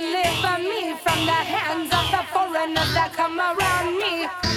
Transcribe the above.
deliver me from the hands of the foreigners that come around me.